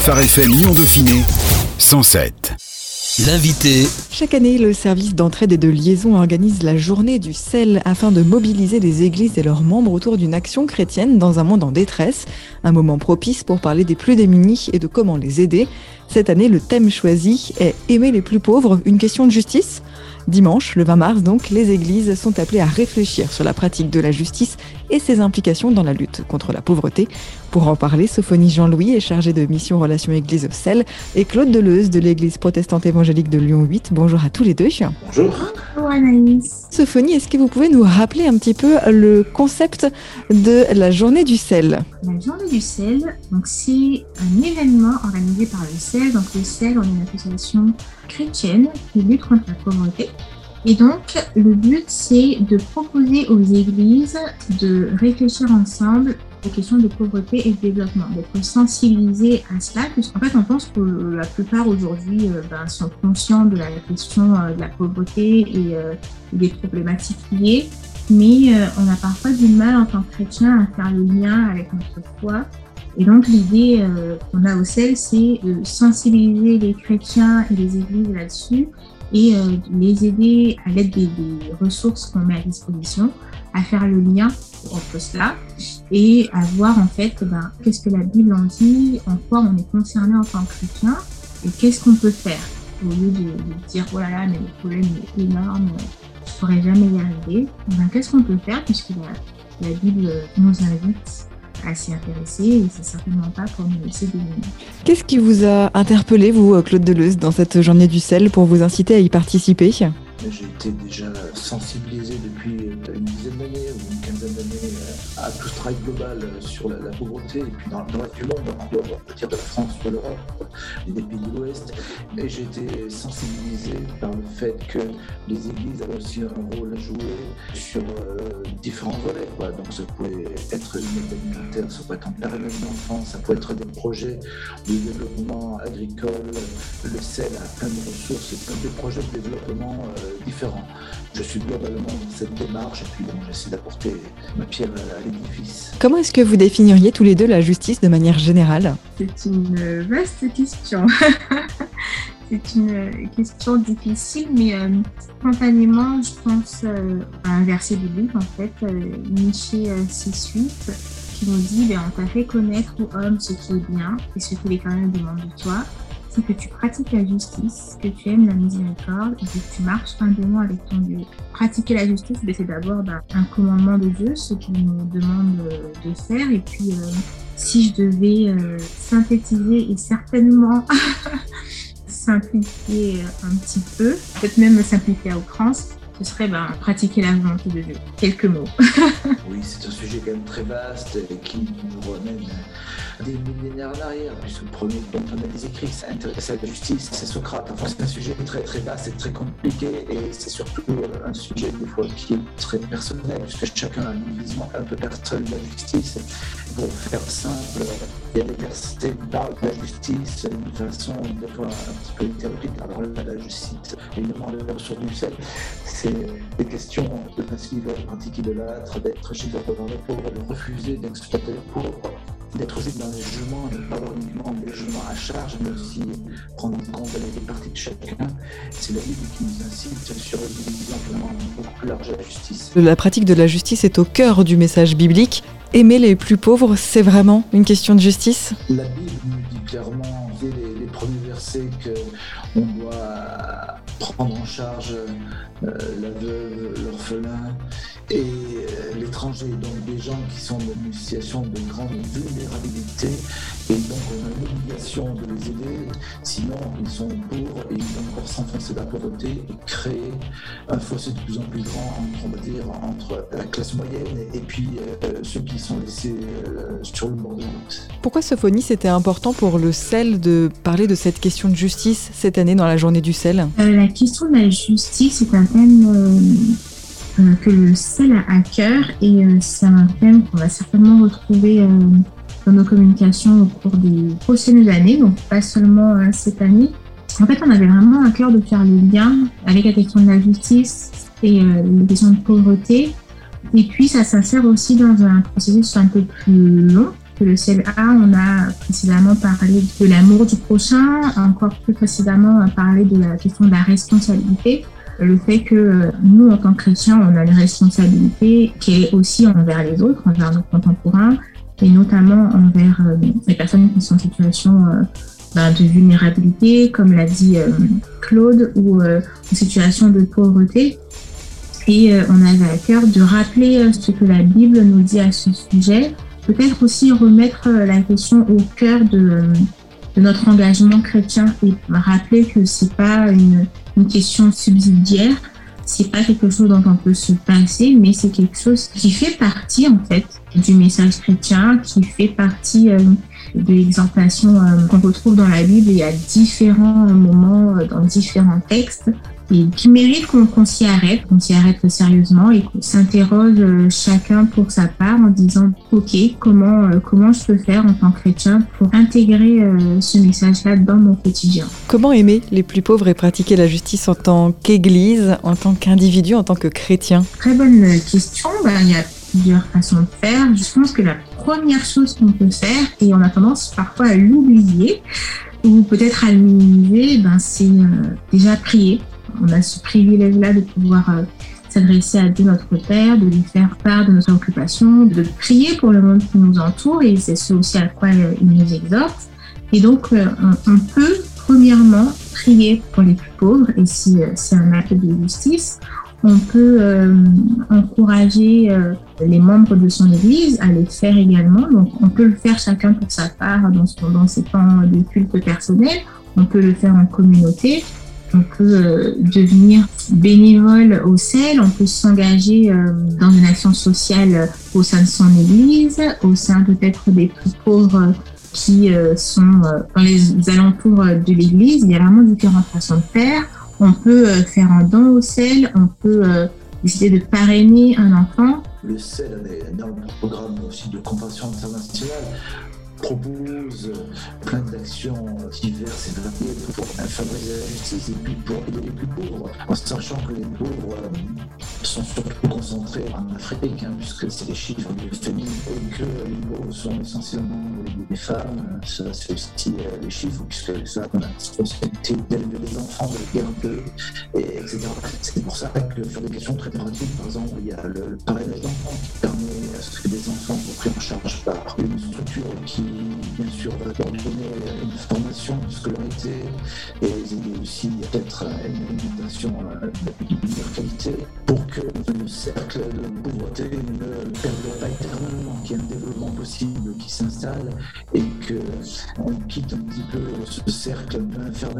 Phare FM Lyon Dauphiné 107. L'invité. Chaque année, le service d'entraide et de liaison organise la journée du sel afin de mobiliser les églises et leurs membres autour d'une action chrétienne dans un monde en détresse. Un moment propice pour parler des plus démunis et de comment les aider. Cette année, le thème choisi est Aimer les plus pauvres, une question de justice Dimanche, le 20 mars, donc, les églises sont appelées à réfléchir sur la pratique de la justice et ses implications dans la lutte contre la pauvreté. Pour en parler, Sophonie Jean-Louis est chargée de mission relations Église au sel et Claude Deleuze de l'Église protestante évangélique de Lyon 8. Bonjour à tous les deux. Bonjour. Bonjour Anaïs. Sophonie, est-ce que vous pouvez nous rappeler un petit peu le concept de la journée du sel? La journée du sel, donc c'est un événement organisé par le sel. Donc le sel, on est une association chrétienne qui lutte contre la pauvreté. Et donc, le but, c'est de proposer aux églises de réfléchir ensemble aux questions de pauvreté et de développement, d'être sensibilisés à cela, puisqu'en fait, on pense que la plupart aujourd'hui euh, ben, sont conscients de la question euh, de la pauvreté et euh, des problématiques liées, mais on a parfois du mal en tant que chrétien à faire le lien avec notre foi. Et donc, l'idée qu'on a au CEL, c'est de sensibiliser les chrétiens et les églises là-dessus et euh, les aider à l'aide des, ressources qu'on met à disposition à faire le lien entre cela et à voir en fait ben, qu'est-ce que la Bible en dit, en quoi on est concerné en tant que chrétien et qu'est-ce qu'on peut faire au lieu de, dire oh là mais le problème est énorme, je pourrais jamais y arriver. Ben, qu'est-ce qu'on peut faire puisque la, la Bible nous invite à s'y intéresser et c'est certainement pas pour nous laisser. Qu'est-ce qui vous a interpellé, vous, Claude Deleuze, dans cette journée du sel pour vous inciter à y participer? J'ai été déjà sensibilisé depuis une dizaine d'années ou une quinzaine d'années à tout ce travail global sur la, pauvreté et puis dans, le reste du monde, on peut dire de la France ou de l'Europe et des pays de l'Ouest. Mais j'ai été sensibilisé par le fait que les églises avaient aussi un rôle à jouer sur euh, différents volets. Donc ça pouvait être une aide alimentaire, ça pouvait être un périmètre d'enfants, ça pouvait être des projets de développement agricole. Le sel a plein de ressources et plein de projets de développement euh, différents. Je suis globalement dans cette démarche et puis j'essaie d'apporter ma pierre à l'édifice. Comment est-ce que vous définiriez tous les deux la justice de manière générale? C'est une vaste question. c'est une question difficile, mais euh, spontanément, je pense euh, à un verset biblique, en fait, euh, Michée 6.8, qui nous dit ben, On t'a fait connaître, ô homme, ce qui est bien et ce que l'Éternel demande de toi, c'est que tu pratiques la justice, que tu aimes la miséricorde et que tu marches humblement avec ton Dieu. Pratiquer la justice, ben, c'est d'abord ben, un commandement de Dieu, ce qu'il nous demande de faire. Et puis, euh, si je devais euh, synthétiser et certainement simplifier un petit peu, peut-être même simplifier à outrance, ce serait ben, pratiquer la volonté de Dieu. Quelques mots. oui, c'est un sujet quand même très vaste et qui nous ramène des millénaires en arrière, puisque le premier on a des écrits s'intéresse à la justice, c'est Socrate. Enfin, c'est un sujet très très vaste et très compliqué, et c'est surtout euh, un sujet des fois qui est très personnel, puisque chacun a une vision un peu personnelle de la justice. Pour faire simple, il y a des personnes qui parlent de la justice d'une façon des fois un petit peu théorique. Alors là, la justice, évidemment, le ressources du sel, c'est des questions de faciliter de pratiquer de l'âtre, d'être chez les pauvres, de refuser d'exploiter les pauvres, d'être aussi dans les jugements, de ne pas avoir uniquement des jugements à charge, mais aussi prendre en compte les parties de chacun. C'est la Bible qui nous incite sur une vision vraiment beaucoup plus large de la justice. La pratique de la justice est au cœur du message biblique. Aimer les plus pauvres, c'est vraiment une question de justice? La Bible nous dit clairement, dès les, les premiers versets, qu'on doit prendre en charge euh, la veuve, l'orphelin et euh, l'étranger, donc des gens qui sont dans une situation de grande vulnérabilité. Et donc on a l'obligation de les aider, sinon ils sont pauvres et ils vont encore s'enfoncer dans la pauvreté et créer un fossé de plus en plus grand entre, on va dire, entre la classe moyenne et puis euh, ceux qui sont laissés sur le bord de la route. Pourquoi Sophonie c'était important pour le sel de parler de cette question de justice cette année dans la journée du sel? La question de la justice est un thème euh, euh, que le sel a à cœur et euh, c'est un thème qu'on va certainement retrouver dans nos communications au cours des prochaines années, donc pas seulement cette année. En fait, on avait vraiment à cœur de faire le lien avec la question de la justice et les questions de pauvreté. Et puis, ça s'insère aussi dans un processus un peu plus long que le CLA, on a précédemment parlé de l'amour du prochain, encore plus précédemment, parlé de la question de la responsabilité. Le fait que nous, en tant que chrétiens, on a une responsabilité qui est aussi envers les autres, envers nos contemporains, et notamment envers euh, les personnes qui sont en situation euh, bah, de vulnérabilité, comme l'a dit euh, Claude, ou en situation de pauvreté. Et on avait à cœur de rappeler ce que la Bible nous dit à ce sujet, peut-être aussi remettre la question au cœur de, de notre engagement chrétien et rappeler que c'est pas une, une question subsidiaire, c'est pas quelque chose dont on peut se passer, mais c'est quelque chose qui fait partie en fait du message chrétien, qui fait partie euh, de l'exhortation euh, qu'on retrouve dans la Bible. Et à différents moments euh, dans différents textes et qui mérite qu'on s'y arrête, qu'on s'y arrête sérieusement et qu'on s'interroge chacun pour sa part en disant ok comment comment je peux faire en tant que chrétien pour intégrer ce message-là dans mon quotidien. Comment aimer les plus pauvres et pratiquer la justice en tant qu'Église, en tant qu'individu, en tant que chrétien? Très bonne question. Ben, il y a plusieurs façons de faire. Je pense que la première chose qu'on peut faire, et on a tendance parfois à l'oublier, ou peut-être à le minimiser, ben c'est euh, déjà prier. On a ce privilège-là de pouvoir euh, s'adresser à Dieu notre Père, de lui faire part de nos préoccupations, de prier pour le monde qui nous entoure, et c'est ce aussi à quoi euh, il nous exhorte. Et donc, on, peut premièrement prier pour les plus pauvres, et si c'est un acte de justice, on peut euh, encourager euh, les membres de son Église à le faire également. Donc, on peut le faire chacun pour sa part dans, dans ses temps de culte personnel. On peut le faire en communauté. On peut euh, devenir bénévole au CEL. On peut s'engager dans une action sociale au sein de son Église, au sein peut-être des plus pauvres qui sont dans les alentours de l'Église. Il y a vraiment différentes façons de faire. On peut euh, faire un don au sel, on peut euh, décider de parrainer un enfant. Le sel a un programme aussi de compassion internationale propose plein d'actions diverses et variées pour favoriser la justice pour aider les plus pauvres, en sachant que les pauvres euh, sont surtout concentrés en Afrique, hein, puisque c'est les chiffres de famille et que les pauvres sont essentiellement des femmes. Ça, c'est aussi euh, les chiffres, puisque les femmes ont la responsabilité d'élever les enfants, de les garder, et, etc. C'est pour ça que sur des questions très pratiques, par exemple, il y a le, parrainage d'enfants qui permet à ce que des enfants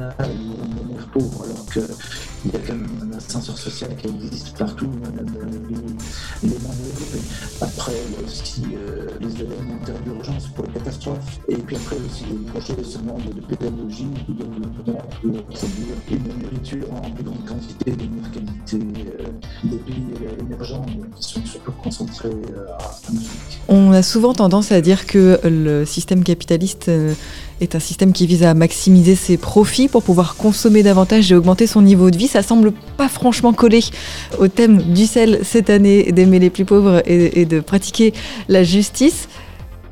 infernal où on est pauvre alors qu'il y a quand même un ascenseur social qui existe partout, les, les. Après, il y a aussi euh, les éléments d'urgence pour les catastrophes qualité, euh, euh, à Afrique. On a souvent tendance à dire que le système capitaliste euh, est un système qui vise à maximiser ses profits pour pouvoir consommer davantage et augmenter son niveau de vie. Ça semble pas franchement coller au thème du sel cette année d'aimer les plus pauvres et de pratiquer la justice.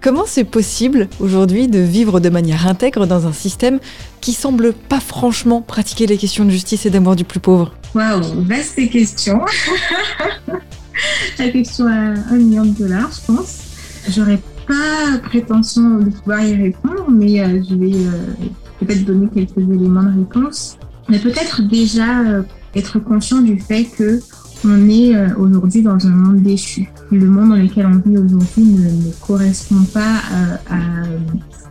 Comment c'est possible aujourd'hui de vivre de manière intègre dans un système qui semble pas franchement pratiquer les questions de justice et d'amour du plus pauvre? Waouh, vaste question. La question à un million de dollars, je pense. J'aurais pas prétention de pouvoir y répondre, mais euh, je vais euh, peut-être donner quelques éléments de réponse. Mais peut-être déjà euh, être conscient du fait que on est euh, aujourd'hui dans un monde déchu. Le monde dans lequel on vit aujourd'hui ne, correspond pas euh, à,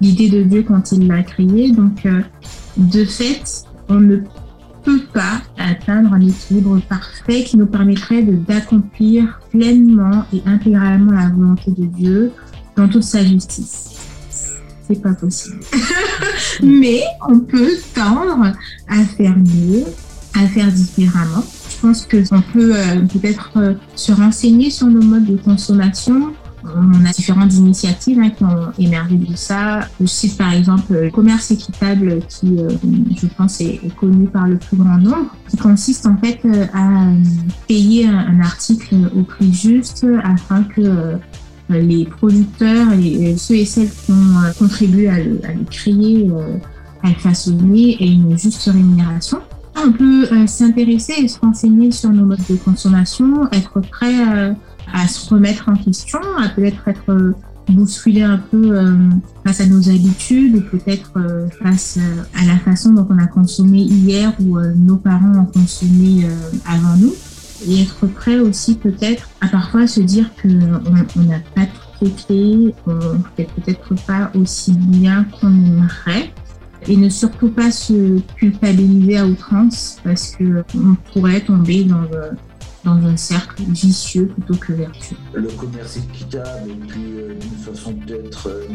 l'idée de Dieu quand il l'a créé. Donc, euh, de fait, on ne peut pas atteindre un équilibre parfait qui nous permettrait d'accomplir pleinement et intégralement la volonté de Dieu dans toute sa justice. C'est pas possible. Mais on peut tendre à faire mieux, à faire différemment je pense qu'on peut euh, peut-être euh, se renseigner sur nos modes de consommation. On a différentes initiatives hein, qui ont émergé de ça. Je cite par exemple le commerce équitable qui, euh, je pense, est, connu par le plus grand nombre, qui consiste en fait à payer un, article au prix juste afin que les producteurs et ceux et celles qui ont contribué à le, créer, à le façonner et une juste rémunération. On peut s'intéresser et se renseigner sur nos modes de consommation, être prêt à se remettre en question, à peut-être être bousculer un peu euh, face à nos habitudes ou peut-être euh, face euh, à la façon dont on a consommé hier ou nos parents ont consommé avant nous. Et être prêt aussi peut-être à parfois se dire qu'on n'a pas toutes les clés, on fait peut-être pas aussi bien qu'on aimerait. Et ne surtout pas se culpabiliser à outrance parce qu'on pourrait tomber dans le, dans un cercle vicieux plutôt que vertueux. Le commerce équitable et puis euh, d'une façon d'être euh,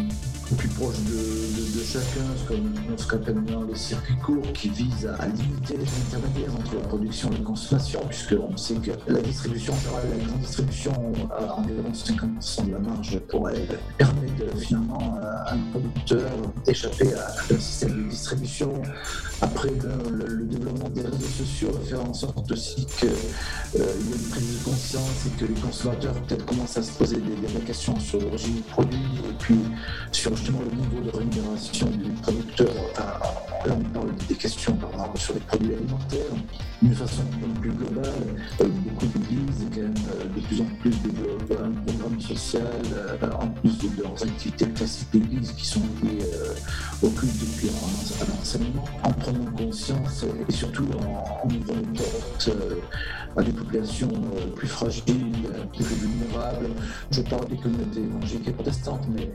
plus proche de, chacun, comme ce qu'on appelle les circuits courts qui visent à, limiter les intermédiaires entre la production et la consommation, puisqu'on sait que la distribution, la grande distribution a environ 50% de la marge pour elle, permet de, finalement à un producteur d'échapper à, un système de distribution. Après, le, développement des réseaux sociaux faire en sorte aussi qu'il euh, y ait une prise de conscience et que les consommateurs peut-être commencent à se poser des, des questions sur l'origine du produit et puis sur justement le niveau de rémunération du producteur. Là, on parle des questions par exemple sur les produits alimentaires. D'une façon plus globale, euh, beaucoup d'églises quand même euh, de plus en plus développent un programme social euh, en plus de leurs activités classiques d'église qui sont liées au culte et à l'enseignement, en prenant conscience et surtout en, ouvrant les portes à des populations plus fragiles, plus vulnérables. Je parle des communautés évangéliques et protestantes, mais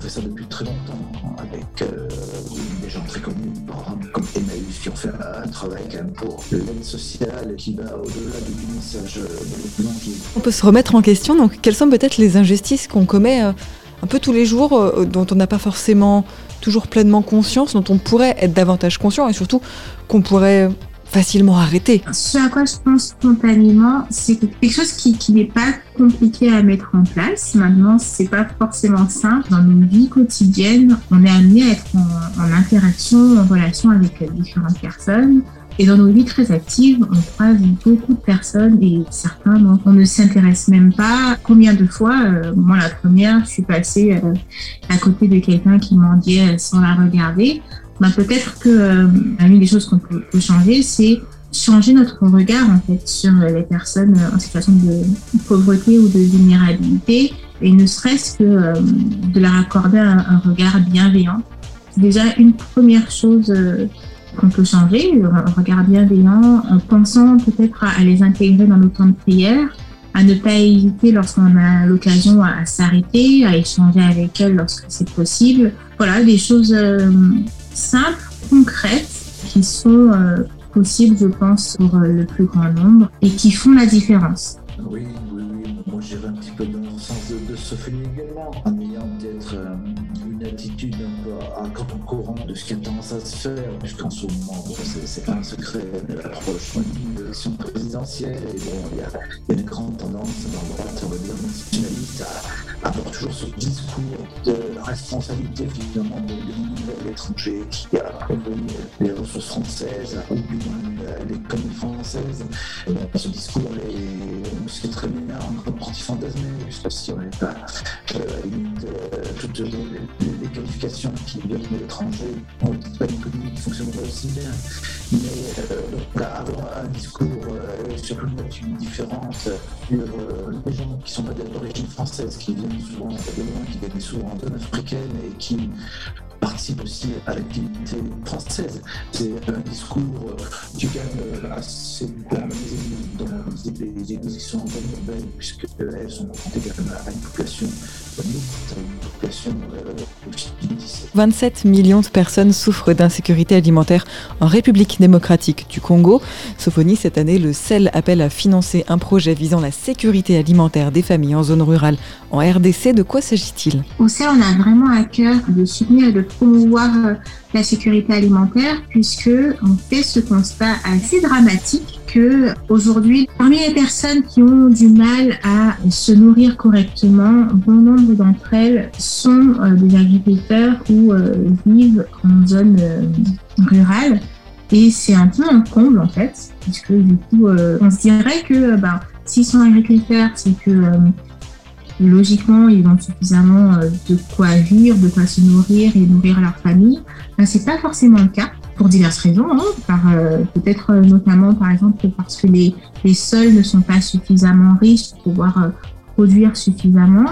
ont fait ça depuis très longtemps, avec euh, des gens très connus, comme Emmaüs, qui ont fait un, travail quand même pour l'aide sociale qui va au-delà du message l'évangile. On peut se remettre en question, donc quelles sont peut-être les injustices qu'on commet euh, un peu tous les jours, euh, dont on n'a pas forcément toujours pleinement conscience, dont on pourrait être davantage conscient et surtout qu'on pourrait facilement arrêter. Ce à quoi je pense spontanément, c'est quelque chose qui, n'est pas compliqué à mettre en place. Maintenant, c'est pas forcément simple. Dans nos vies quotidiennes, on est amené à être en, interaction, en relation avec différentes personnes. Et dans nos vies très actives, on croise beaucoup de personnes et certains dont on ne s'intéresse même pas. Combien de fois, euh, moi la première, je suis passée euh, à côté de quelqu'un qui mendiait sans la regarder. Ben, peut-être que euh, une des choses qu'on peut, changer, c'est changer notre regard en fait sur les personnes en situation de pauvreté ou de vulnérabilité et ne serait-ce que euh, de leur accorder un, regard bienveillant. C'est déjà une première chose euh, qu'on peut changer, un regard bienveillant en pensant peut-être à, les intégrer dans nos temps de prière, à ne pas hésiter lorsqu'on a l'occasion à, s'arrêter, à échanger avec elles lorsque c'est possible. Voilà, des choses simples, concrètes, qui sont euh, possibles, je pense, pour euh, le plus grand nombre et qui font la différence. Moi, j'irais un petit peu dans le sens de, de se finir également, en ayant peut-être euh, une attitude un peu à, à courant de ce qui a tendance à se faire, puisqu'en ce moment, c'est un secret, l'approche de l'élection présidentielle, il y a, une grande tendance dans droite, on va dire, nationaliste à avoir toujours ce discours de responsabilité finalement de, l'étranger qui a produit les ressources françaises ou bien l'économie française. Et ce discours est, très bien en partie fantasmé, puisque si on n'avait pas euh, euh, toutes les, qualifications qui viennent de l'étranger, on ne pas une économie qui fonctionnerait aussi bien. Mais euh, avoir un discours euh, sur une nature différente sur les gens qui sont pas d'origine française, qui viennent souvent de loin, qui viennent souvent de africaine et qui participent aussi à l'activité française. C'est un discours qui gagne assez beaucoup dans les églises qui sont en zone urbaine, puisqu'elles sont confrontées à une population 27 millions de personnes souffrent d'insécurité alimentaire en République démocratique du Congo. Sophonie, cette année, le CEL appelle à financer un projet visant la sécurité alimentaire des familles en zone rurale en RDC. De quoi s'agit-il? Au CEL, on a vraiment à cœur de soutenir et de promouvoir euh, la sécurité alimentaire puisque on fait ce constat assez dramatique que aujourd'hui, parmi les personnes qui ont du mal à se nourrir correctement, bon nombre d'entre elles sont euh, des agriculteurs ou euh, vivent en zone euh, rurale. Et c'est un peu un comble en fait, puisque du coup, on se dirait que ben, s'ils sont agriculteurs, c'est que logiquement, ils ont suffisamment de quoi vivre, de quoi se nourrir et nourrir leur famille. Ben, c'est pas forcément le cas pour diverses raisons, hein, par peut-être notamment par exemple parce que les, les sols ne sont pas suffisamment riches pour pouvoir produire suffisamment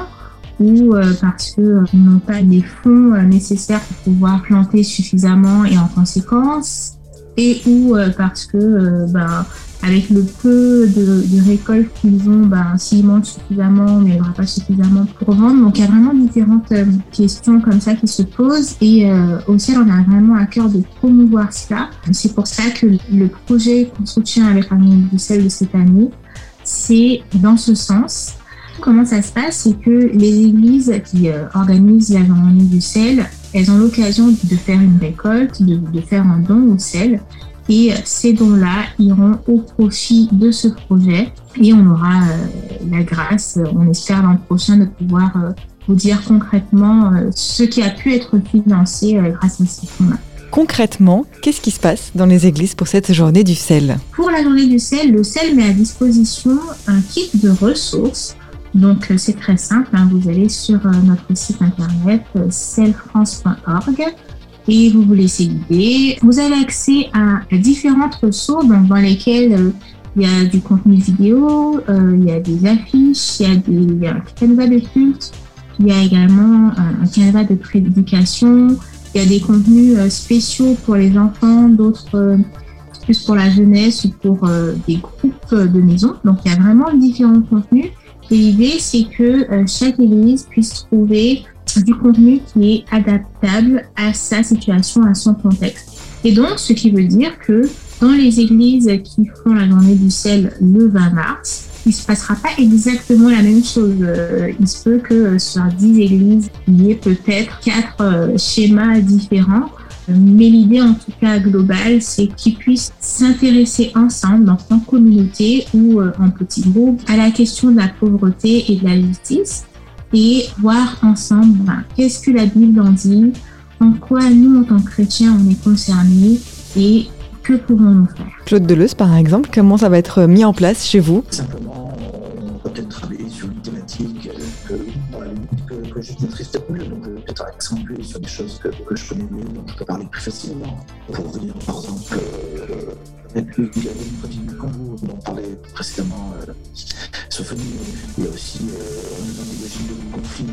ou euh, parce qu'ils euh, n'ont pas les fonds euh, nécessaires pour pouvoir planter suffisamment et en conséquence, et ou parce que ben, avec le peu de, de récoltes qu'ils ont, ben, s'ils mangent suffisamment, mais il n'y aura pas suffisamment pour vendre. Donc il y a vraiment différentes questions comme ça qui se posent et au ciel, on a vraiment à cœur de promouvoir cela. C'est pour ça que le projet qu'on soutient avec la du sel de cette année, c'est dans ce sens. Comment ça se passe? C'est que les églises qui euh, organisent la journée du sel, elles ont l'occasion de faire une récolte, de, faire un don au sel. Et ces dons-là iront au profit de ce projet. Et on aura euh, la grâce, on espère l'an prochain, de pouvoir euh, vous dire concrètement ce qui a pu être financé grâce à ces fonds-là. Concrètement, qu'est-ce qui se passe dans les églises pour cette journée du sel? Pour la journée du sel, le sel met à disposition un kit de ressources donc, euh, c'est très simple. Hein. Vous allez sur euh, notre site internet selfrance.org euh, et vous vous laissez guider. Vous avez accès à différentes ressources dans lesquelles il y a du contenu vidéo, il y a des affiches, il y a, des, un canevas de culte, il y a également un, canevas de prédication, il y a des contenus spéciaux pour les enfants, d'autres plus pour la jeunesse ou pour des groupes de maison. Donc, il y a vraiment différents contenus. L'idée, c'est que euh, chaque église puisse trouver du contenu qui est adaptable à sa situation, à son contexte. Et donc, ce qui veut dire que dans les églises qui font la journée du sel le 20 mars, il ne se passera pas exactement la même chose. Euh, il se peut que sur 10 églises, il y ait peut-être quatre euh, schémas différents mais l'idée, en tout cas globale, c'est qu'ils puissent s'intéresser ensemble, en communauté ou euh, en petits groupes, à la question de la pauvreté et de la justice et voir ensemble ben, qu'est-ce que la Bible en dit, en quoi nous, en tant que chrétiens, on est concernés et que pouvons-nous faire. Claude Deleuze, par exemple, comment ça va être mis en place chez vous? Simplement, peut-être travailler que je maîtrise peut-être accentuer sur des choses que, je connais mieux, donc je peux parler plus facilement. Pour dire, par exemple, euh, avec le dont on parlait précédemment, euh, il y a aussi, euh, régimes de conflit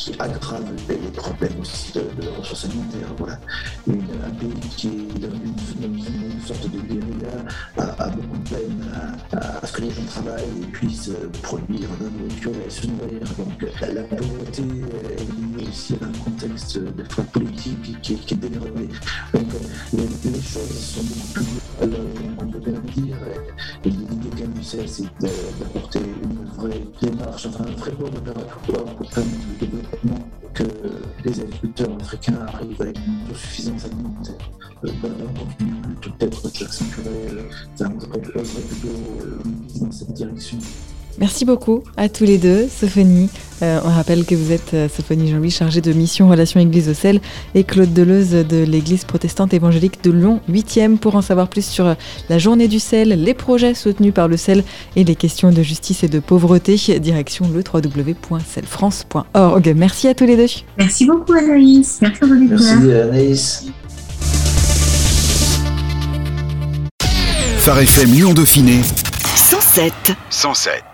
qui aggrave les problèmes aussi de, de ressources alimentaires. Voilà. Une, un pays qui est dans une, une, sorte de guérilla a, beaucoup de peine à, ce que les gens travaillent et puissent produire de la nourriture et se nourrir. La, la peut-être j'accentuerai, ça plutôt dans cette direction. Merci beaucoup à tous les deux, Sophonie. Euh, on rappelle que vous êtes euh, Sophonie Jean-Louis, chargée de mission Relations Église au sel, et Claude Deleuze de l'Église protestante évangélique de Lyon 8e. Pour en savoir plus sur euh, la journée du sel, les projets soutenus par le sel et les questions de justice et de pauvreté, direction le www.selfrance.org. Merci à tous les deux. Merci beaucoup Anaïs. Merci, Merci Anaïs. Phare FM Lyon Dauphiné 107. 107.